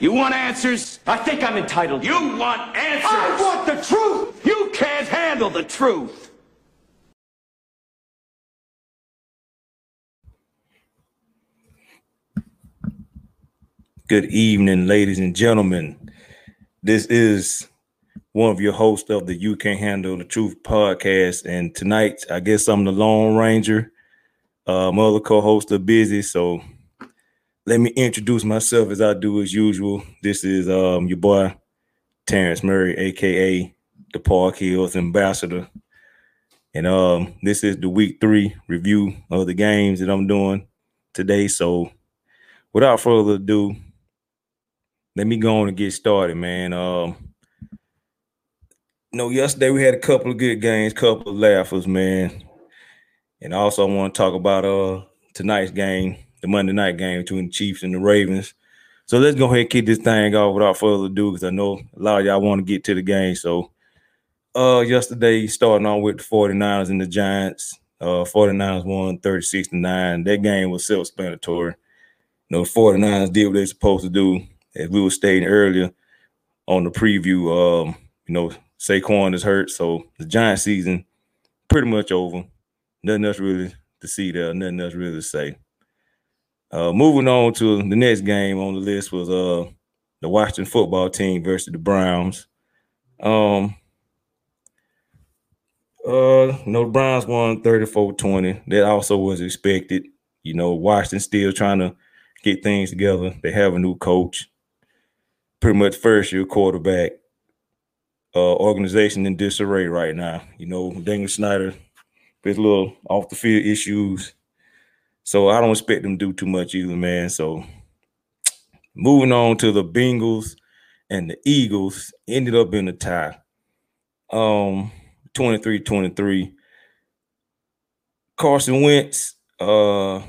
You want answers? I think I'm entitled. You want answers? I want the truth! You can't handle the truth. Good evening, ladies and gentlemen. This is one of your hosts of the You Can't Handle the Truth podcast. And tonight, I guess I'm the Lone Ranger. Uh, my other co-hosts are busy, so let me introduce myself as I do as usual. This is um, your boy Terrence Murray, aka the Park Hills Ambassador. And um, this is the week three review of the games that I'm doing today. So without further ado, let me go on and get started, man. Um, know, yesterday we had a couple of good games, couple of laughers, man. And also I want to talk about uh tonight's game the Monday night game between the Chiefs and the Ravens. So let's go ahead and kick this thing off without further ado, because I know a lot of y'all want to get to the game. So uh yesterday, starting on with the 49ers and the Giants. Uh 49ers won 36 to 9. That game was self-explanatory. You know, the 49ers did what they're supposed to do, as we were stating earlier on the preview. Um, you know, Saquon is hurt, so the Giant season pretty much over. Nothing else really to see there, nothing else really to say. Uh, moving on to the next game on the list was uh the Washington football team versus the Browns. Um uh know the Browns won 34-20. That also was expected. You know, Washington still trying to get things together. They have a new coach, pretty much first year quarterback. Uh organization in disarray right now. You know, Daniel Snyder with little off the field issues so I don't expect them to do too much either, man. So moving on to the Bengals and the Eagles ended up in a tie. Um 23-23. Carson Wentz, uh,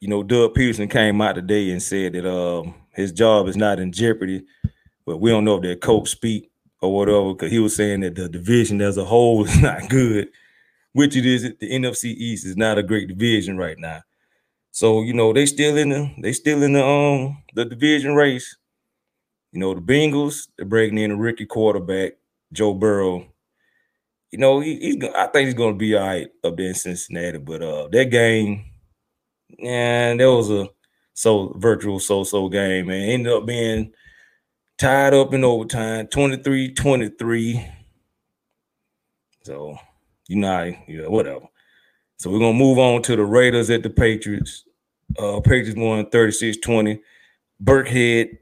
you know, Doug Pederson came out today and said that um his job is not in jeopardy, but we don't know if that coach speak or whatever, because he was saying that the division as a whole is not good which it is. The NFC East is not a great division right now. So you know they still in the they still in the um the division race. You know the Bengals they're breaking in a rookie quarterback Joe Burrow. You know he, he's I think he's to be all right up there in Cincinnati, but uh that game, yeah, that was a so virtual so-so game, man. Ended up being tied up in overtime, 23-23. So you know, yeah, whatever. So we're gonna move on to the Raiders at the Patriots. Uh Patriots won 36-20. Burkhead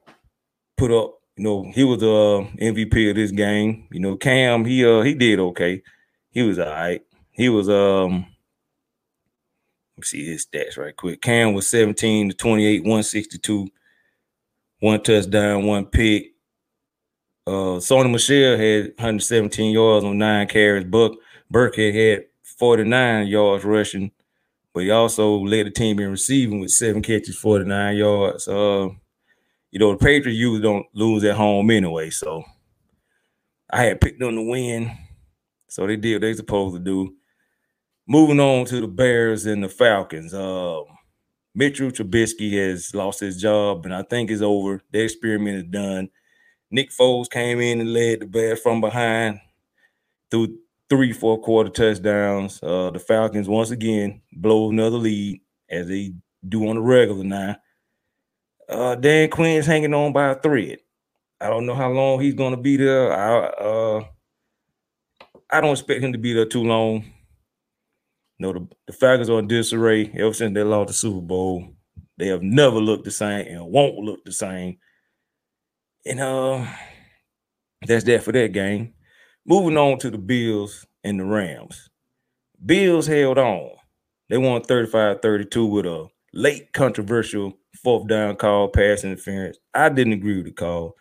put up, you know, he was the uh, MVP of this game. You know, Cam, he uh he did okay. He was all right. He was um let me see his stats right quick. Cam was 17 to 28, 162, one touchdown, one pick. Uh Sony Michel had 117 yards on nine carries. Buck Burkhead had 49 yards rushing, but he also led the team in receiving with seven catches, 49 yards. Uh, you know, the Patriots usually don't lose at home anyway, so I had picked them to win. So they did what they supposed to do. Moving on to the Bears and the Falcons. Um, Mitchell Trubisky has lost his job, and I think it's over. The experiment is done. Nick Foles came in and led the Bears from behind through three four quarter touchdowns. Uh, the Falcons once again blow another lead as they do on the regular now. Uh, Dan Quinn's hanging on by a thread. I don't know how long he's going to be there. I uh, I don't expect him to be there too long. You know, the, the Falcons are in disarray ever since they lost the Super Bowl. They have never looked the same and won't look the same. And uh, that's that for that game. Moving on to the Bills and the Rams. Bills held on. They won 35-32 with a late controversial fourth down call, pass interference. I didn't agree with the call.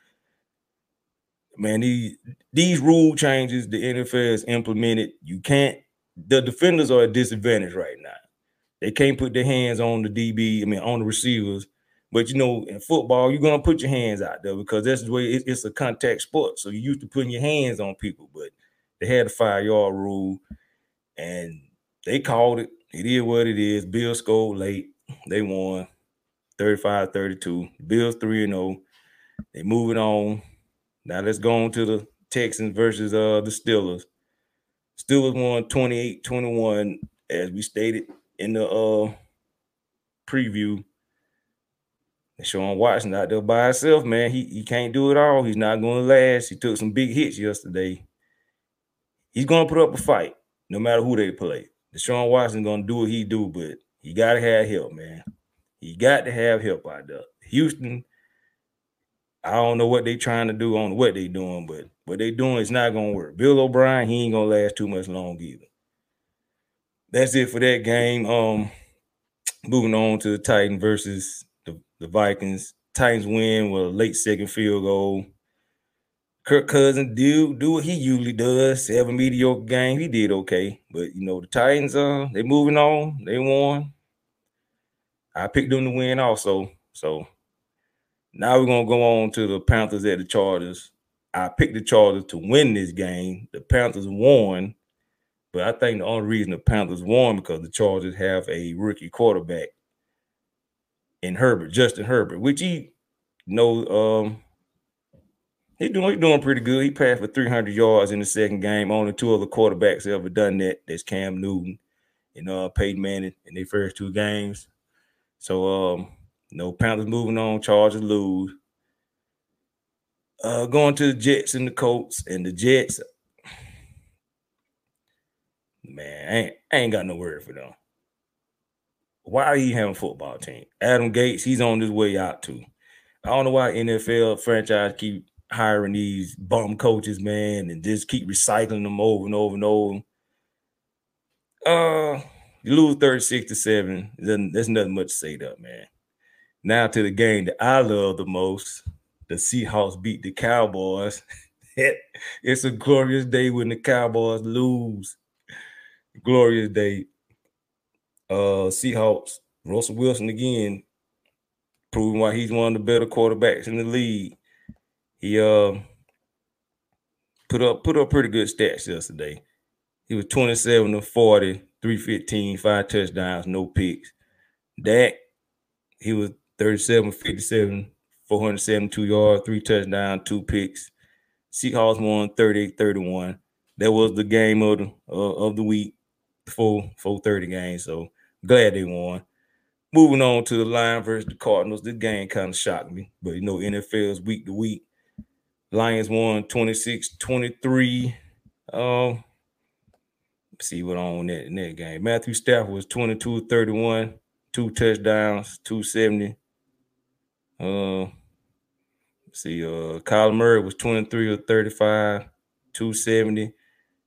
Man, these these rule changes the NFL has implemented, you can't. The defenders are at disadvantage right now. They can't put their hands on the DB. I mean, on the receivers but you know, in football, you're gonna put your hands out there because that's the way it, it's a contact sport. So you used to putting your hands on people, but they had a five yard rule, and they called it. It is what it is. Bill scored late. They won. 35 32. Bills 3 and 0. They moving on. Now let's go on to the Texans versus uh the Steelers. Steelers won 28-21, as we stated in the uh preview. Sean Watson out there by himself, man. He, he can't do it all. He's not going to last. He took some big hits yesterday. He's going to put up a fight, no matter who they play. Deshaun Watson going to do what he do, but he got to have help, man. He got to have help out there. Houston, I don't know what they trying to do on what they doing, but what they doing is not going to work. Bill O'Brien, he ain't going to last too much long either. That's it for that game. Um, moving on to the Titan versus the Vikings. Titans win with a late second field goal. Kirk Cousins do do what he usually does. Have a mediocre game. He did okay, but you know the Titans. Uh, they moving on. They won. I picked them to win also. So now we're gonna go on to the Panthers at the Chargers. I picked the Chargers to win this game. The Panthers won, but I think the only reason the Panthers won because the Chargers have a rookie quarterback in Herbert, Justin Herbert, which he know um he doing doing pretty good. He passed for 300 yards in the second game. Only two other quarterbacks ever done that. That's Cam Newton and uh Peyton Manning in their first two games. So um you know Panthers moving on, Chargers lose. Uh going to the Jets and the Colts and the Jets. Man, I ain't, I ain't got no word for them why you having a football team? Adam Gase, he's on his way out too. I don't know why NFL franchise keep hiring these bum coaches, man, and just keep recycling them over and over and over. Uh, you lose 36 to 7. Then there's nothing much to say that, man. Now to the game that I love the most. The Seahawks beat the Cowboys. it's a glorious day when the Cowboys lose. Glorious day uh Seahawks, Russell Wilson again, proving why he's one of the better quarterbacks in the league. He uh put up put up pretty good stats yesterday. He was 27 to 40, 315, five touchdowns, no picks. Dak, he was 37 57, 472 yards, three touchdowns, two picks. Seahawks won 38 31. That was the game of the uh, of the week, the full full 30 game. So Glad they won. Moving on to the Lions versus the Cardinals. This game kind of shocked me, but you know, NFL is week to week. Lions won 26 23. Um, see what on that, in that game. Matthew Stafford was 22 31, two touchdowns, 270. Uh, see, uh, Kyler Murray was 23 or 35, 270,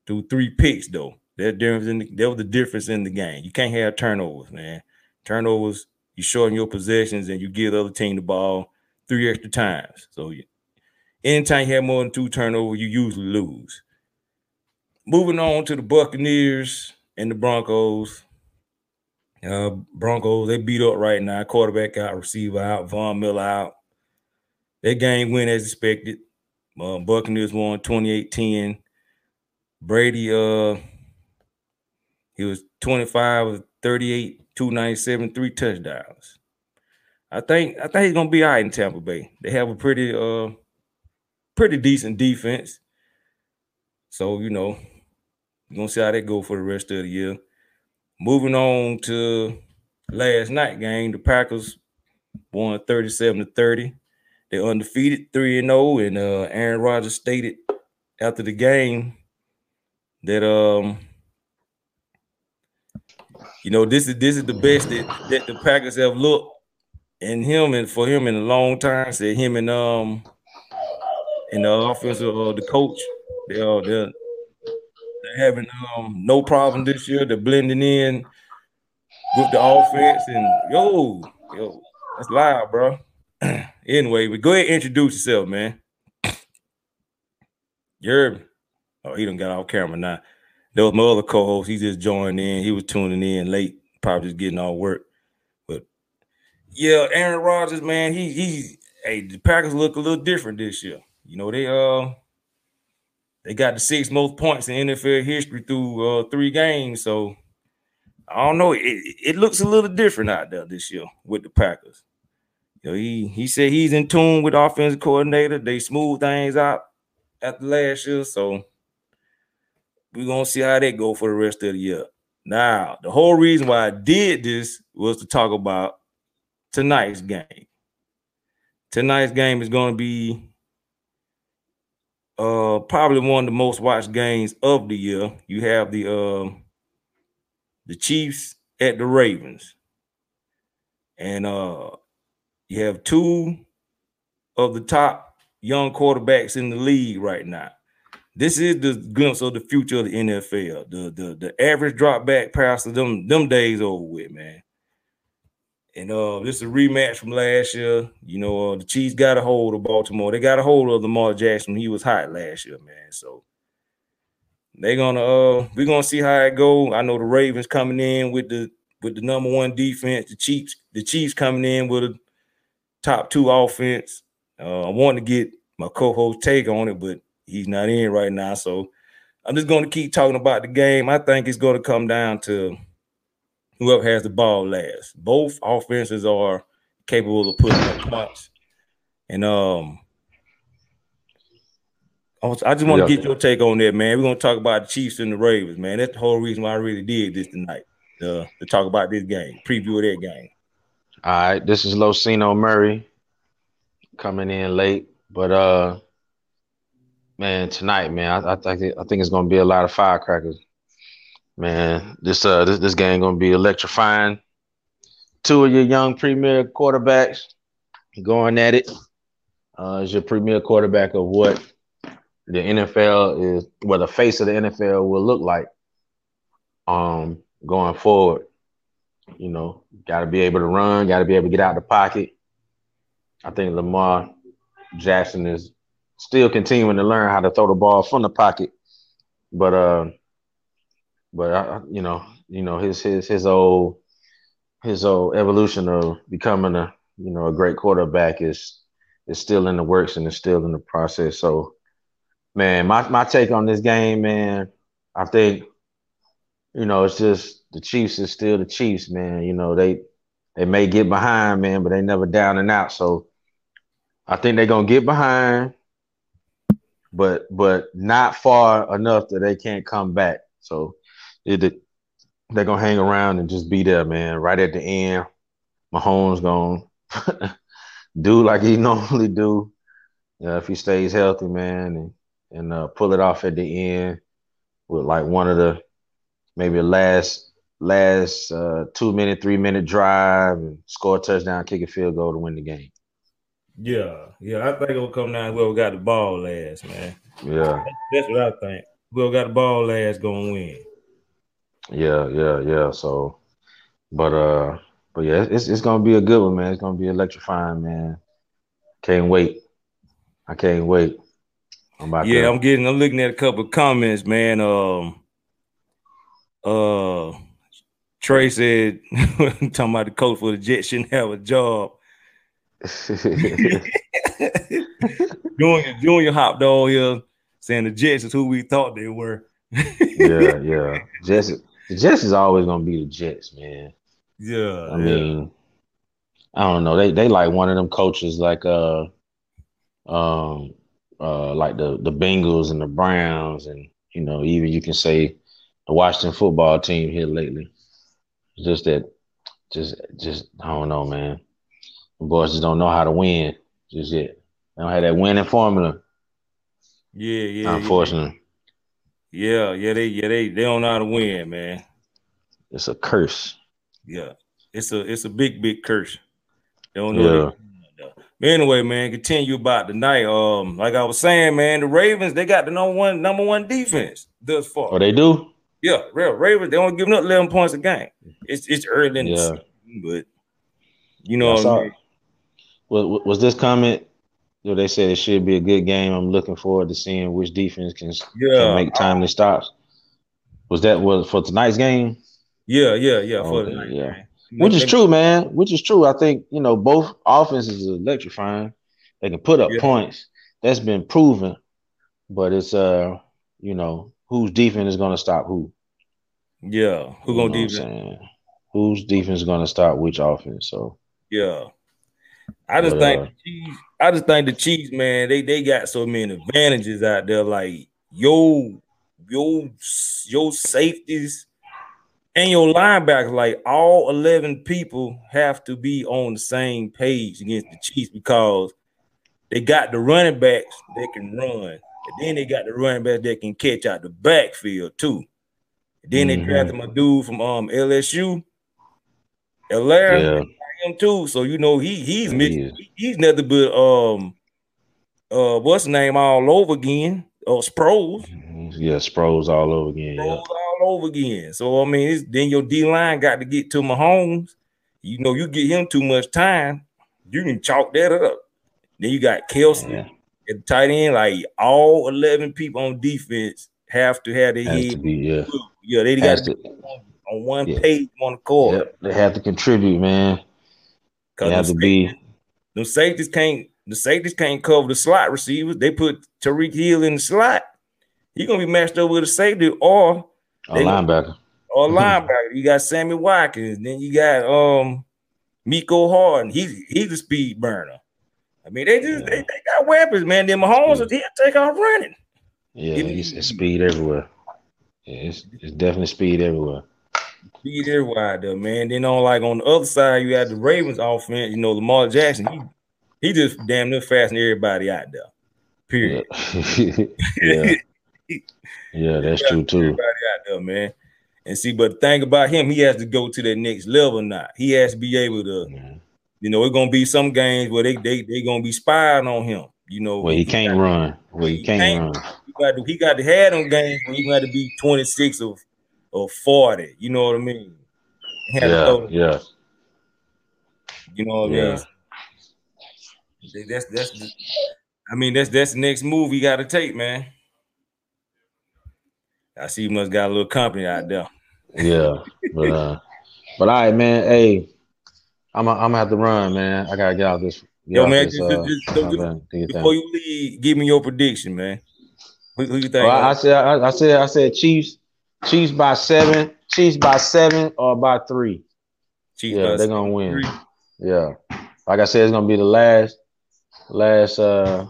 threw three picks though. That difference in the, that was the difference in the game. You can't have turnovers, man. Turnovers, you shorten your possessions and you give the other team the ball three extra times. So anytime you have more than two turnovers, you usually lose. Moving on to the Buccaneers and the Broncos. Uh, Broncos, they beat up right now. Quarterback out, receiver out, Von Miller out. That game went as expected. Uh, Buccaneers won 28-10. Brady uh he was 25 of 38, 297, three touchdowns. I think I think he's gonna be all right in Tampa Bay. They have a pretty uh pretty decent defense. So, you know, we're gonna see how they go for the rest of the year. Moving on to last night game, the Packers won 37 to 30. They're undefeated 3 and 0. And uh Aaron Rodgers stated after the game that um you know, this is this is the best that, that the Packers have looked in him and for him in a long time. Said him and um and the offensive uh, the coach, they are they're, they're having um no problem this year. They're blending in with the offense and yo, yo, that's loud, bro. anyway, we go ahead and introduce yourself, man. You're oh, he don't got off camera now. There was my other co-host. He just joined in. He was tuning in late, probably just getting all work. But yeah, Aaron Rodgers, man, he he hey, the Packers look a little different this year. You know, they uh they got the six most points in NFL history through uh three games. So I don't know. It, it looks a little different out there this year with the Packers. you know, he he said he's in tune with offensive coordinator. They smooth things out after last year, so we're gonna see how that go for the rest of the year. Now, the whole reason why I did this was to talk about tonight's game. Tonight's game is to be uh probably one of the most watched games of the year. You have the uh, the Chiefs at the Ravens. And uh you have two of the top young quarterbacks in the league right now. This is the glimpse of the future of the NFL. The the the average drop back passer, them them days over with, man. And uh, this is a rematch from last year. You know, uh, the Chiefs got a hold of Baltimore. They got a hold of Lamar Jackson. He was hot last year, man. So they're gonna uh we're gonna see how it go. I know the Ravens coming in with the with the number one defense, the Chiefs, the Chiefs coming in with a top two offense. Uh, I want to get my co-host take on it, but he's not in right now. So I'm just going to keep talking about the game. I think it's going to come down to whoever has the ball last. Both offenses are capable of putting up points. And um I just want to get your take on that, man. We're gonna talk about the Chiefs and the Ravens, man. That's the whole reason why I really did this tonight. Uh, to talk about this game, preview of that game. All right, this is Losino Murray coming in late, but uh, man, tonight, man, I, I think I think it's gonna be a lot of firecrackers. Man, this uh this this game gonna be electrifying. Two of your young premier quarterbacks going at it. Uh, is your premier quarterback of what the NFL is, what the face of the NFL will look like. Um, going forward. You know, got to be able to run, got to be able to get out of the pocket. I think Lamar Jackson is still continuing to learn how to throw the ball from the pocket, but uh, but I, you know, you know his his his old his old evolution of becoming a you know a great quarterback is is still in the works and is still in the process. So, man, my my take on this game, man, I think you know, it's just the Chiefs is still the Chiefs, man. You know, they they may get behind, man, but they never down and out. So I think they're gonna get behind, but but not far enough that they can't come back. So it, they're gonna hang around and just be there, man. Right at the end, Mahomes gonna do like he normally do. Uh, if he stays healthy, man, and and uh, pull it off at the end with like one of the maybe last last uh, two minute, three minute drive and score a touchdown, kick a field goal to win the game. Yeah, yeah, I think it'll come down where we got the ball last, man. Yeah, that's what I think. Whoever got the ball last gonna win. Yeah, yeah, yeah. So, but uh, but yeah, it's it's gonna be a good one, man. It's gonna be electrifying, man. Can't wait. I can't wait. I'm yeah, to- I'm getting. I'm looking at a couple of comments, man. Um, uh, Trey said, talking about the coach for the Jets shouldn't have a job. Junior, Junior hopped on here saying the Jets is who we thought they were. yeah, yeah. Jets, the Jets is always gonna be the Jets, man. Yeah. I yeah. mean, I don't know. They they like one of them coaches like uh um uh like the the Bengals and the Browns and you know even you can say the Washington football team here lately. Just that, just, just I don't know, man. The boys just don't know how to win just yet. They don't have that winning formula. Yeah, yeah. Unfortunately. Yeah, yeah, they, yeah, they, they don't know how to win, man. It's a curse. Yeah, it's a, it's a big, big curse. They don't know. Yeah. Anyway, man, continue about tonight. Um, like I was saying, man, the Ravens they got the number one number one defense thus far. Oh, they do. Yeah, real Ravens. They only giving up eleven points a game. It's it's early in yeah. the season, but you know, yeah, I mean? Was, was this comment? You know, they said it should be a good game. I'm looking forward to seeing which defense can, yeah, can make timely stops. Was that was for tonight's game? Yeah, yeah, yeah. For okay, yeah. Game. Which is true, man. Which is true. I think you know both offenses are electrifying. They can put up yeah. points. That's been proven. But it's uh, you know, whose defense is going to stop who. Yeah, who gonna defense? Whose defense is going to stop which offense? So yeah, I just But, think uh, the Chiefs, I just think the Chiefs, man, they they got so many advantages out there. Like yo, yo, your safeties and your linebackers, like all 11 people have to be on the same page against the Chiefs because they got the running backs that can run, and then they got the running backs that can catch out the backfield too. And then they drafted my dude from um LSU, Alaire, Yeah, him too. So you know he he's He mixed, he's nothing but um uh what's name all over again? Uh Sproles. yeah, Sproles all over again. Yeah, Sproles all over again. So I mean it's, then your D line got to get to Mahomes. You know, you get him too much time, you can chalk that up. Then you got Kelce yeah. at the tight end, like all 11 people on defense have to have their Has head. be. Yeah, Yeah, they got to to. on one Yeah. page on the court. Yep, they have to contribute, man. They have to be. The safeties can't the safeties can't cover the slot receivers. They put Tyreek Hill in the slot. He gonna be matched up with a safety or A linebacker. or linebacker. You got Sammy Watkins, then you got um Mecole Hardman. He's he's a speed burner. I mean, they just they, Yeah. they got weapons, man. Then Mahomes Yeah. he'll take off running. Yeah, it's speed everywhere. Yeah, it's, it's definitely speed everywhere. Speed there wide there, man. Then on like on the other side, you had the Ravens offense. You know, Lamar Jackson. He he just damn near faster than everybody out there. Period. yeah, yeah. That's true too. everybody out there, man. And see, but the thing about him, he has to go to that next level now. He has to be able to, Yeah. you know, it's gonna be some games where they they they gonna be spying on him. You know, Well, he can't run. Well, he He can't can't. run. He got to, he got to have them games where he got to be 26 or, or 40. You know what I mean? Yeah, yeah, You know what I Yeah. mean? That's that's the, I mean that's that's the next move he got to take, man. I see you must got a little company out there. yeah. But uh, but all right, man. Hey, I'm i I'm gonna have to run, man. I gotta get out this. Get Yo, out man, this, just- uh, just- just- my bad. Do your thing. Before you leave, give me your prediction, man. Who, who you think? Well, I, I said, I, I said, I said, Chiefs, Chiefs by seven, Chiefs by seven or by three. Chiefs yeah, by they're gonna win. three. Yeah, like I said, it's gonna be the last, last, uh,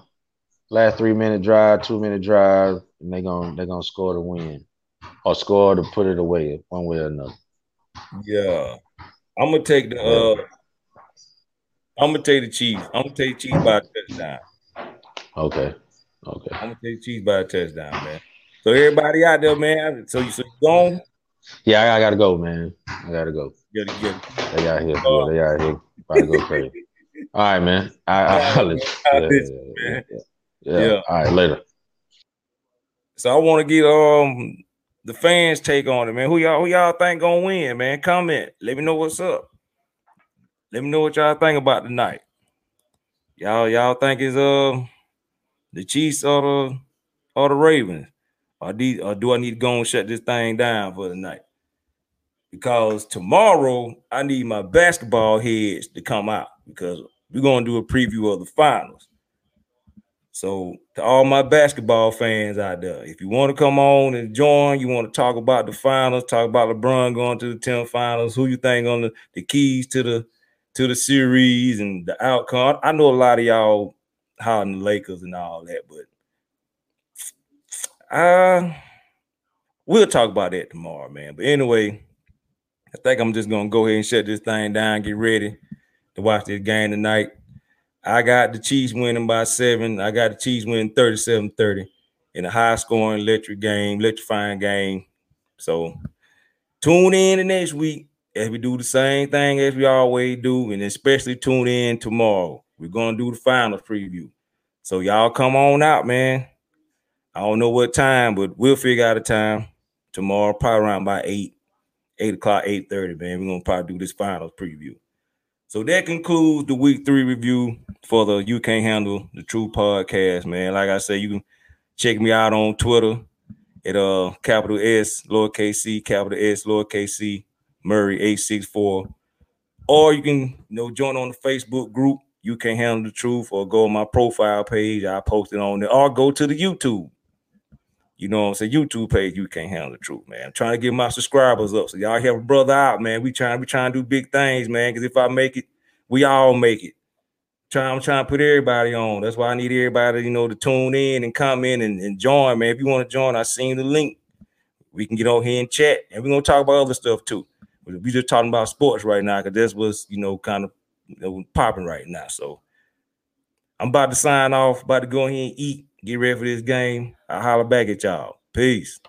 last three minute drive, two minute drive, and they're gonna they're gonna score to win, or score to put it away, one way or another. Yeah, I'm gonna take the. uh I'm gonna take the Chiefs. I'm gonna take the Chiefs by a touchdown. Okay, okay. I'm gonna take the Chiefs by a touchdown, man. So everybody out there, man. So you so you gone? Yeah, I, I gotta go, man. I gotta go. They out here, yeah, they out here about to go crazy. All right, man. I, I, I'll let you. I'll let you, yeah, yeah, yeah. Yeah. All right, later. So I want to get um the fans take on it, man. Who y'all who y'all think gonna win, man? Comment. Let me know what's up. Let me know what y'all think about tonight. Y'all y'all think is uh the Chiefs or the or the Ravens? Or, or do I need to go and shut this thing down for the night? Because tomorrow I need my basketball heads to come out because we're gonna do a preview of the finals. So to all my basketball fans out there, if you want to come on and join, you want to talk about the finals, talk about LeBron going to the 10 finals, who you think on the, the keys to the to the series and the outcome. I know a lot of y'all hollering the Lakers and all that, but uh we'll talk about that tomorrow, man. But anyway, I think I'm just gonna go ahead and shut this thing down, get ready to watch this game tonight. I got the Chiefs winning by seven. I got the Chiefs winning 37 30 in a high scoring, electric game, electrifying game. So tune in the next week as we do the same thing as we always do, and especially tune in tomorrow. We're gonna do the final preview. So y'all come on out, man. I don't know what time, but we'll figure out a time tomorrow, probably around by eight, eight o'clock, eight thirty, man. We're gonna probably do this finals preview. So that concludes the week three review for the You Can't Handle the True podcast, man. Like I said, you can check me out on Twitter at uh capital S, lowercase c, capital S, lowercase c, Murray 864. Or you can you know join on the Facebook group, You Can't Handle the Truth, or go on my profile page. I post it on there, or go to the YouTube. You know what I'm saying? YouTube page, you can't handle the truth, man. I'm trying to get my subscribers up. So y'all help a brother out, man. We trying, we trying to do big things, man. Because if I make it, we all make it. Try, I'm trying to put everybody on. That's why I need everybody, you know, to tune in and come in and, and join, man. If you want to join, I seen the link. We can get on here and chat, and we're gonna talk about other stuff too. But we just talking about sports right now because that's what's you know kind of you know, popping right now. So I'm about to sign off, about to go ahead and eat, get ready for this game. I'll holler back at y'all. Peace.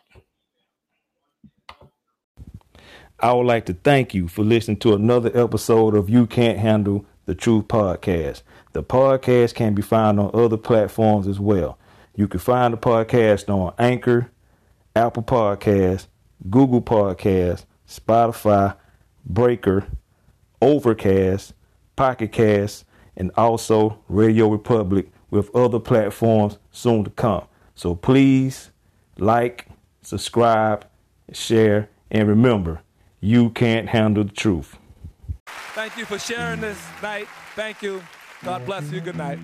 I would like to thank you for listening to another episode of You Can't Handle the Truth podcast. The podcast can be found on other platforms as well. You can find the podcast on Anchor, Apple Podcasts, Google Podcasts, Spotify, Breaker, Overcast, Pocket Cast, and also Radio Republic with other platforms soon to come. So please like, subscribe, share, and remember, you can't handle the truth. Thank you for sharing this night. Thank you. God bless you. Good night.